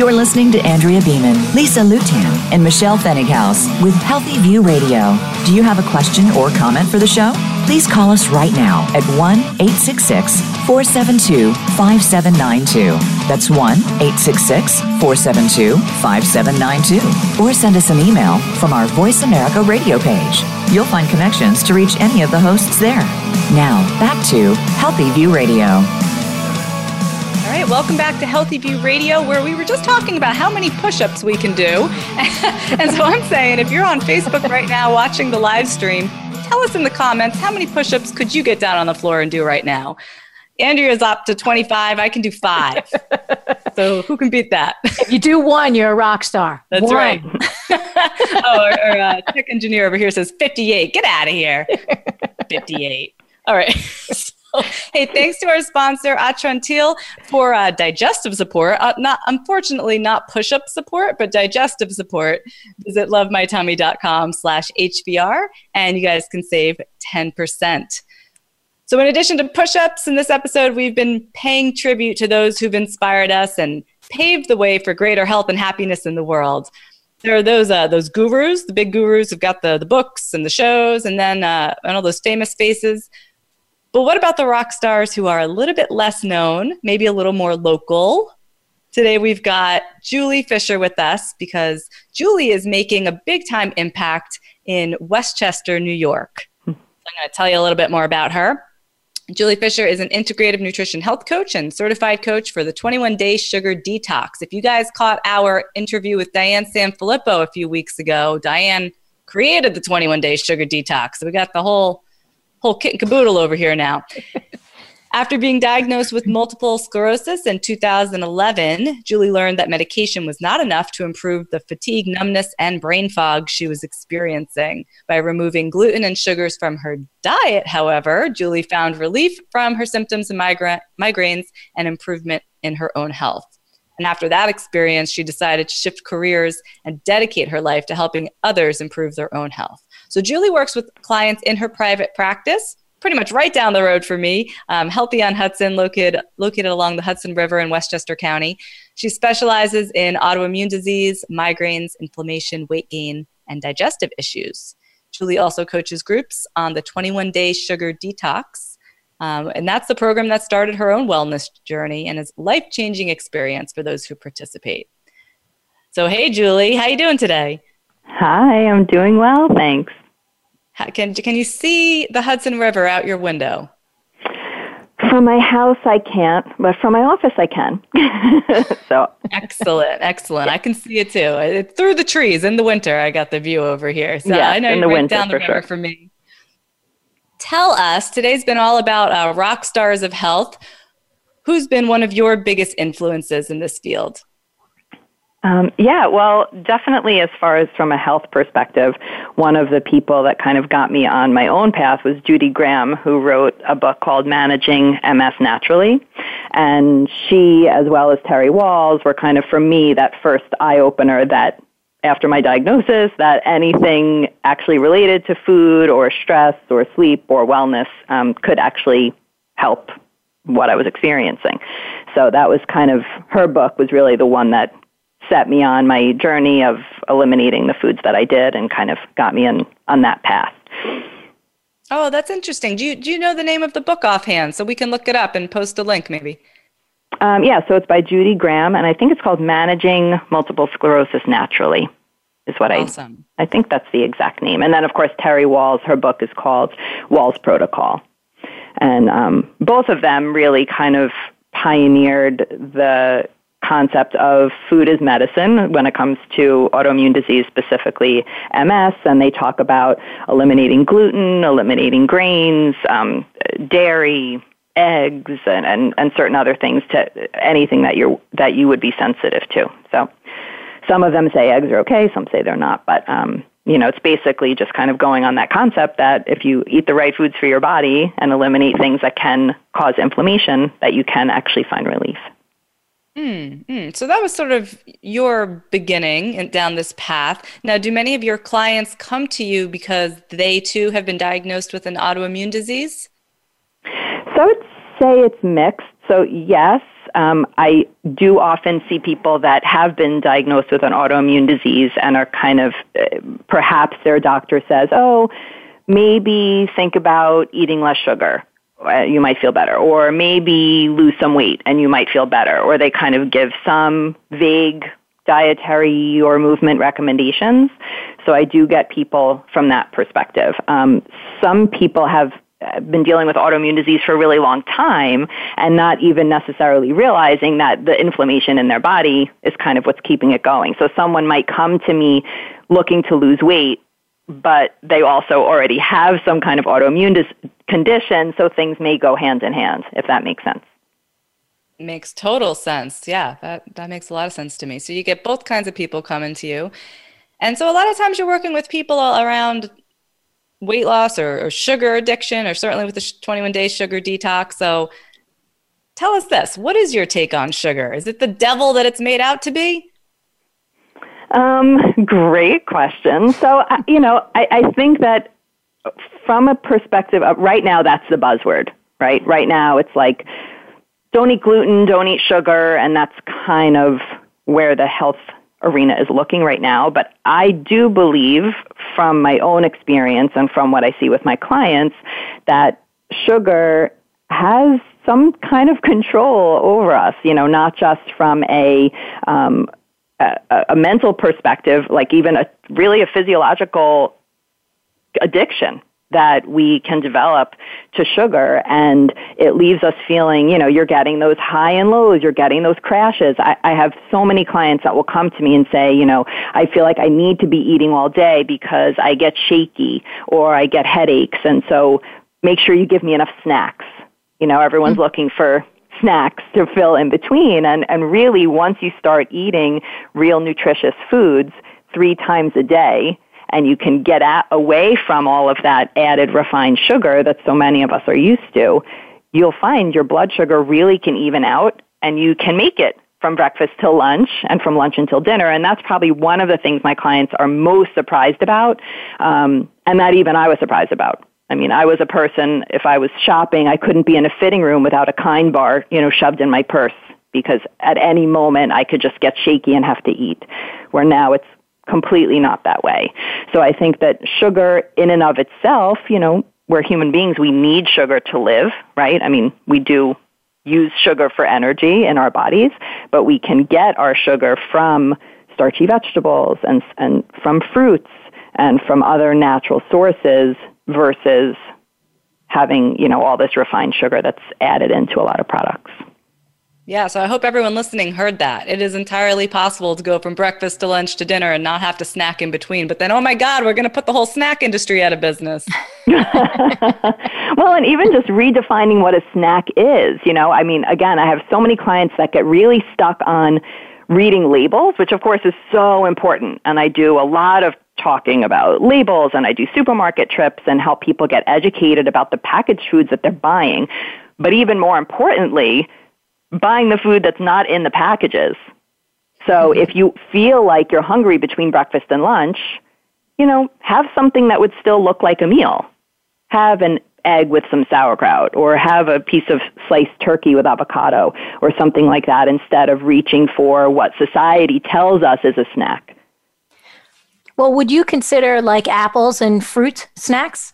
You're listening to Andrea Beaman, Lisa Lutan, and Michelle Fennighaus with Healthy View Radio. Do you have a question or comment for the show? Please call us right now at 1 866 472 5792. That's 1 866 472 5792. Or send us an email from our Voice America radio page. You'll find connections to reach any of the hosts there. Now, back to Healthy View Radio. Right, welcome back to Healthy View Radio, where we were just talking about how many push ups we can do. and so I'm saying, if you're on Facebook right now watching the live stream, tell us in the comments how many push ups could you get down on the floor and do right now? Andrea's up to 25. I can do five. so who can beat that? If you do one, you're a rock star. That's one. right. oh, uh, tech engineer over here says 58. Get out of here. 58. All right. Hey, thanks to our sponsor, Atrantil, for uh, digestive support. Uh, not Unfortunately, not push-up support, but digestive support. Visit lovemytummy.com slash HVR, and you guys can save 10%. So, in addition to push ups in this episode, we've been paying tribute to those who've inspired us and paved the way for greater health and happiness in the world. There are those uh, those gurus, the big gurus who've got the, the books and the shows, and then uh, and all those famous faces. But what about the rock stars who are a little bit less known, maybe a little more local? Today we've got Julie Fisher with us because Julie is making a big time impact in Westchester, New York. Hmm. I'm going to tell you a little bit more about her. Julie Fisher is an integrative nutrition health coach and certified coach for the 21 Day Sugar Detox. If you guys caught our interview with Diane Sanfilippo a few weeks ago, Diane created the 21 Day Sugar Detox. So we got the whole whole kit and caboodle over here now. After being diagnosed with multiple sclerosis in 2011, Julie learned that medication was not enough to improve the fatigue, numbness, and brain fog she was experiencing. By removing gluten and sugars from her diet, however, Julie found relief from her symptoms and migra- migraines and improvement in her own health. And after that experience, she decided to shift careers and dedicate her life to helping others improve their own health. So, Julie works with clients in her private practice pretty much right down the road for me, um, Healthy on Hudson, located, located along the Hudson River in Westchester County. She specializes in autoimmune disease, migraines, inflammation, weight gain, and digestive issues. Julie also coaches groups on the 21 Day Sugar Detox. Um, and that's the program that started her own wellness journey and is life-changing experience for those who participate. So, hey, Julie, how you doing today? Hi, I'm doing well, thanks. Can, can you see the Hudson River out your window? From my house, I can't, but from my office, I can. so excellent, excellent. I can see it too. It, through the trees in the winter. I got the view over here. So yeah, I know you're right down the for river sure. for me. Tell us. Today's been all about uh, rock stars of health. Who's been one of your biggest influences in this field? Um, yeah, well, definitely as far as from a health perspective, one of the people that kind of got me on my own path was Judy Graham, who wrote a book called Managing MS Naturally. And she, as well as Terry Wahls, were kind of, for me, that first eye opener that after my diagnosis, that anything actually related to food or stress or sleep or wellness um, could actually help what I was experiencing. So that was kind of, her book was really the one that set me on my journey of eliminating the foods that I did and kind of got me in, on that path. Oh, that's interesting. Do you, do you know the name of the book offhand so we can look it up and post a link maybe? Um, yeah, so it's by Judy Graham, and I think it's called Managing Multiple Sclerosis Naturally, is what awesome. I I think that's the exact name. And then, of course, Terry Wahls, her book is called Wahls Protocol. And um, both of them really kind of pioneered the concept of food as medicine when it comes to autoimmune disease, specifically MS, and they talk about eliminating gluten, eliminating grains, um, dairy, eggs, and, and, and certain other things to anything that you that you would be sensitive to. So, some of them say eggs are okay, some say they're not, but um, you know, it's basically just kind of going on that concept that if you eat the right foods for your body and eliminate things that can cause inflammation, that you can actually find relief. Mm, mm. So that was sort of your beginning down this path. Now, do many of your clients come to you because they too have been diagnosed with an autoimmune disease? So I would say it's mixed. So, yes, um, I do often see people that have been diagnosed with an autoimmune disease and are kind of, uh, perhaps their doctor says, oh, maybe think about eating less sugar. Uh, you might feel better. Or maybe lose some weight and you might feel better. Or they kind of give some vague dietary or movement recommendations. So I do get people from that perspective. Um, some people have been dealing with autoimmune disease for a really long time and not even necessarily realizing that the inflammation in their body is kind of what's keeping it going. So someone might come to me looking to lose weight but they also already have some kind of autoimmune dis- condition, so things may go hand in hand, if that makes sense. Makes total sense. Yeah, that, that makes a lot of sense to me. So you get both kinds of people coming to you. And so a lot of times you're working with people all around weight loss or, or sugar addiction, or certainly with the 21 day sugar detox. So tell us this what is your take on sugar? Is it the devil that it's made out to be? Um, great question. So, you know, I, I think that from a perspective of right now, that's the buzzword, right? Right now, it's like don't eat gluten, don't eat sugar, and that's kind of where the health arena is looking right now. But I do believe from my own experience and from what I see with my clients that sugar has some kind of control over us, you know, not just from a, um, a, a mental perspective, like even a really a physiological addiction that we can develop to sugar and it leaves us feeling, you know, you're getting those high and lows, you're getting those crashes. I, I have so many clients that will come to me and say, you know, I feel like I need to be eating all day because I get shaky or I get headaches. And so make sure you give me enough snacks. You know, everyone's mm-hmm. looking for snacks to fill in between. And, and really, once you start eating real nutritious foods three times a day, and you can get at, away from all of that added refined sugar that so many of us are used to, you'll find your blood sugar really can even out and you can make it from breakfast till lunch and from lunch until dinner. And that's probably one of the things my clients are most surprised about, um, and that even I was surprised about. I mean, I was a person, if I was shopping, I couldn't be in a fitting room without a kind bar, you know, shoved in my purse because at any moment I could just get shaky and have to eat. Where now it's completely not that way. So I think that sugar in and of itself, you know, we're human beings, we need sugar to live, right? I mean, we do use sugar for energy in our bodies, but we can get our sugar from starchy vegetables and, and from fruits and from other natural sources versus having, you know, all this refined sugar that's added into a lot of products. Yeah, so I hope everyone listening heard that. It is entirely possible to go from breakfast to lunch to dinner and not have to snack in between. But then, oh my God, we're going to put the whole snack industry out of business. well, and even just redefining what a snack is, you know, I mean, again, I have so many clients that get really stuck on reading labels, which of course is so important. And I do a lot of talking about labels and I do supermarket trips and help people get educated about the packaged foods that they're buying. But even more importantly, buying the food that's not in the packages. So mm-hmm. if you feel like you're hungry between breakfast and lunch, you know, have something that would still look like a meal. Have an egg with some sauerkraut or have a piece of sliced turkey with avocado or something like that instead of reaching for what society tells us is a snack. Well, would you consider like apples and fruit snacks?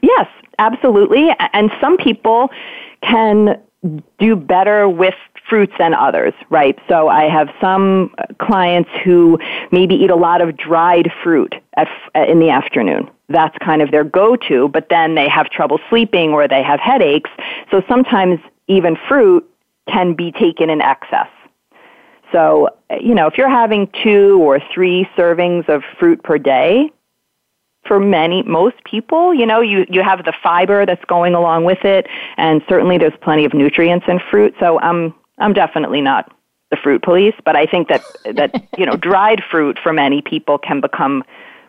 Yes, absolutely. And some people can do better with fruits than others, right? So I have some clients who maybe eat a lot of dried fruit at, in the afternoon. That's kind of their go-to, but then they have trouble sleeping or they have headaches. So sometimes even fruit can be taken in excess. So, you know, if you're having two or three servings of fruit per day, for many most people you know you you have the fiber that's going along with it and certainly there's plenty of nutrients in fruit so i'm i'm definitely not the fruit police but i think that that you know dried fruit for many people can become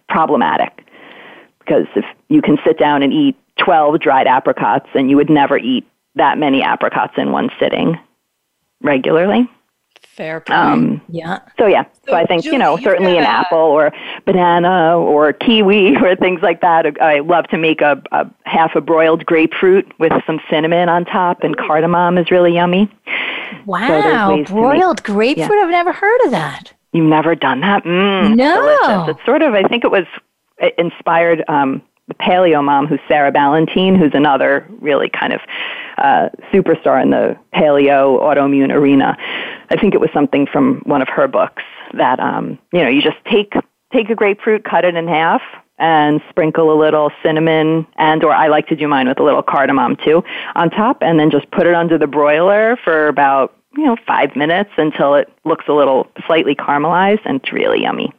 problematic. Because if you can sit down and eat 12 dried apricots and you would never eat that many apricots in one sitting regularly Fair point. Um, yeah. So yeah. So, so I think Julie, you know certainly an apple or banana or kiwi or things like that. I love to make a, a half a broiled grapefruit with some cinnamon on top and cardamom is really yummy. Wow, so broiled grapefruit! Yeah. I've never heard of that. You've never done that? Mm, no. Delicious. It's sort of. I think it was inspired. Um, the paleo mom, who's Sarah Ballantyne, who's another really kind of uh, superstar in the paleo autoimmune arena. I think it was something from one of her books that um, you know you just take take a grapefruit, cut it in half, and sprinkle a little cinnamon and or I like to do mine with a little cardamom too on top, and then just put it under the broiler for about you know five minutes until it looks a little slightly caramelized, and it's really yummy.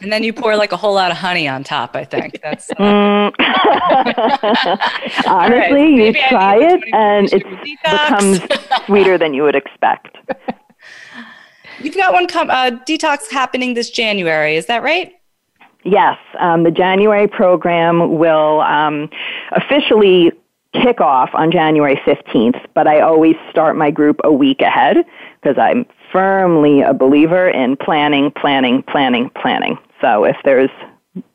And then you pour like a whole lot of honey on top, I think. That's uh, Mm. Honestly, right, you maybe try it and it becomes sweeter than you would expect. You've got one com- uh, detox happening this January, is that right? Yes, um, the January program will um, officially kick off on January 15th, but I always start my group a week ahead because I'm firmly a believer in planning, planning, planning, planning. So if there's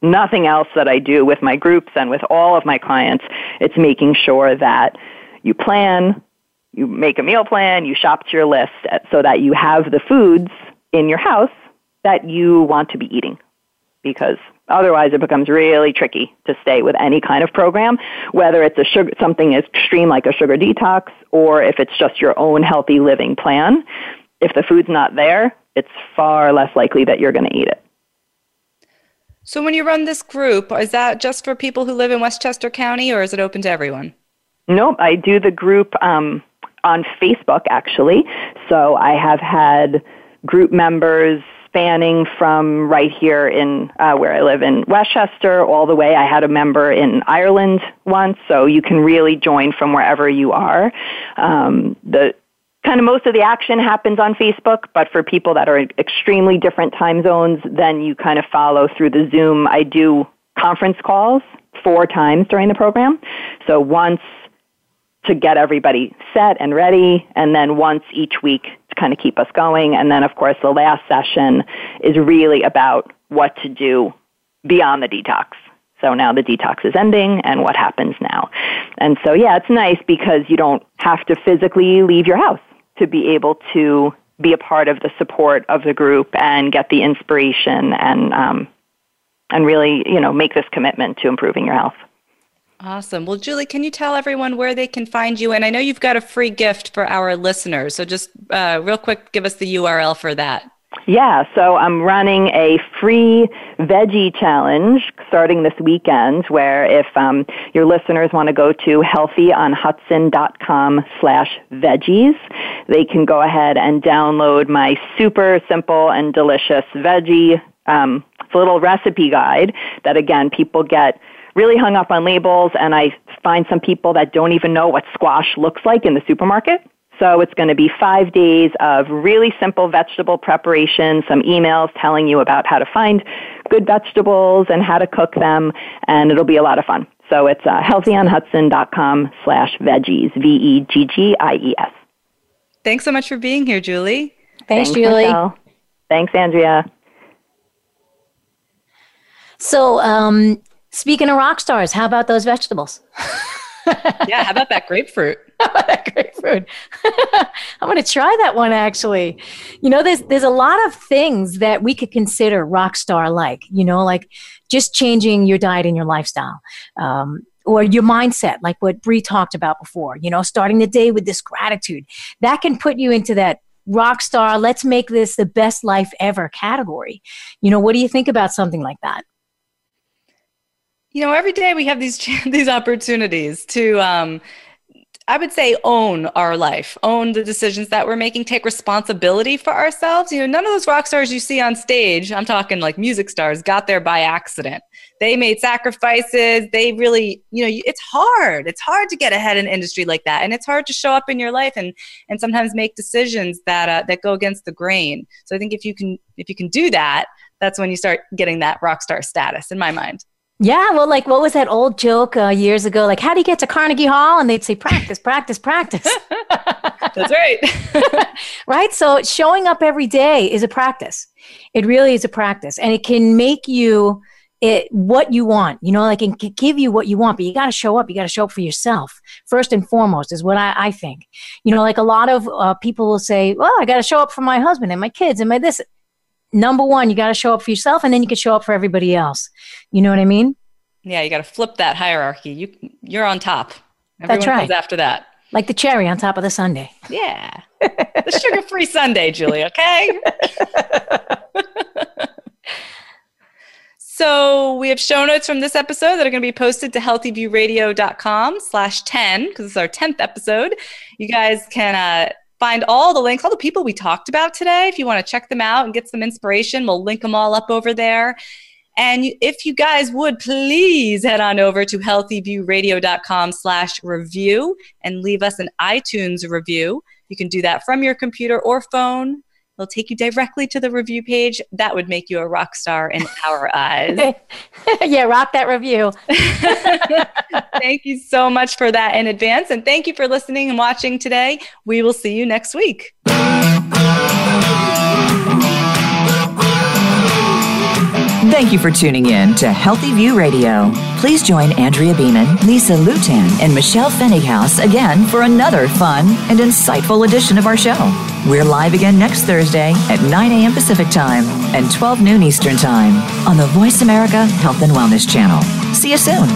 nothing else that I do with my groups and with all of my clients, it's making sure that you plan, you make a meal plan, you shop to your list so that you have the foods in your house that you want to be eating because otherwise it becomes really tricky to stay with any kind of program, whether it's a sugar, something extreme like a sugar detox or if it's just your own healthy living plan. If the food's not there, it's far less likely that you're going to eat it. So when you run this group, is that just for people who live in Westchester County or is it open to everyone? Nope, I do the group um, on Facebook actually. So I have had group members spanning from right here in uh, where I live in Westchester all the way. I had a member in Ireland once, so you can really join from wherever you are. Um, the kind of most of the action happens on Facebook, but for people that are in extremely different time zones, then you kind of follow through the Zoom. I do conference calls four times during the program. So once to get everybody set and ready, and then once each week to kind of keep us going. And then, of course, the last session is really about what to do beyond the detox. So now the detox is ending, and what happens now? And so, yeah, it's nice because you don't have to physically leave your house to be able to be a part of the support of the group and get the inspiration and um, and really, you know, make this commitment to improving your health. Awesome. Well, Julie, can you tell everyone where they can find you? And I know you've got a free gift for our listeners. So just uh, real quick, give us the URL for that. Yeah, so I'm running a free veggie challenge starting this weekend where if um, your listeners want to go to healthyonhudson.com slash veggies, they can go ahead and download my super simple and delicious veggie um, little recipe guide that again people get really hung up on labels and I find some people that don't even know what squash looks like in the supermarket. So it's going to be five days of really simple vegetable preparation, some emails telling you about how to find good vegetables and how to cook them, and it'll be a lot of fun. So it's uh, healthyonhudson.com slash veggies, V-E-G-G-I-E-S. Thanks so much for being here, Julie. Thanks, Thanks Julie. Michelle. Thanks, Andrea. So, um, speaking of rock stars, how about those vegetables? yeah, how about that grapefruit? How about that grapefruit? I'm going to try that one actually. You know, there's there's a lot of things that we could consider rock star like. You know, like just changing your diet and your lifestyle. Um, or your mindset, like what Bree talked about before, you know, starting the day with this gratitude. That can put you into that rock star, let's make this the best life ever category. You know, what do you think about something like that? You know, every day we have these these opportunities to um, I would say own our life, own the decisions that we're making, take responsibility for ourselves. You know, none of those rock stars you see on stage, I'm talking like music stars, got there by accident. They made sacrifices. They really, you know, it's hard. It's hard to get ahead in an industry like that, and it's hard to show up in your life and and sometimes make decisions that uh, that go against the grain. So I think if you can if you can do that, that's when you start getting that rock star status, in my mind. Yeah, well, like what was that old joke uh, years ago? Like, how do you get to Carnegie Hall? And they'd say, practice, practice, practice. That's right. right? So showing up every day is a practice. It really is a practice. And it can make you it, what you want, you know, like it can give you what you want, but you got to show up. You got to show up for yourself first and foremost, is what I, I think. You know, like a lot of uh, people will say, well, I got to show up for my husband and my kids and my this number one, you got to show up for yourself and then you can show up for everybody else. You know what I mean? Yeah, you got to flip that hierarchy. You you're on top. Everyone That's right. Comes after that. Like the cherry on top of the sundae. Yeah. the sugar-free sundae, Julie, okay? So we have show notes from this episode that are going to be posted to healthyviewradio.com slash 10 because it's our 10th episode. You guys can uh, find all the links, all the people we talked about today. If you want to check them out and get some inspiration, we'll link them all up over there. And if you guys would please head on over to healthyviewradio.com slash review and leave us an iTunes review. You can do that from your computer or phone. It'll take you directly to the review page. That would make you a rock star in our eyes. yeah, rock that review. thank you so much for that in advance. And thank you for listening and watching today. We will see you next week. Thank you for tuning in to Healthy View Radio. Please join Andrea Beaman, Lisa Lutan, and Michelle Fennighaus again for another fun and insightful edition of our show. We're live again next Thursday at 9 a.m. Pacific Time and 12 noon Eastern Time on the Voice America Health and Wellness Channel. See you soon.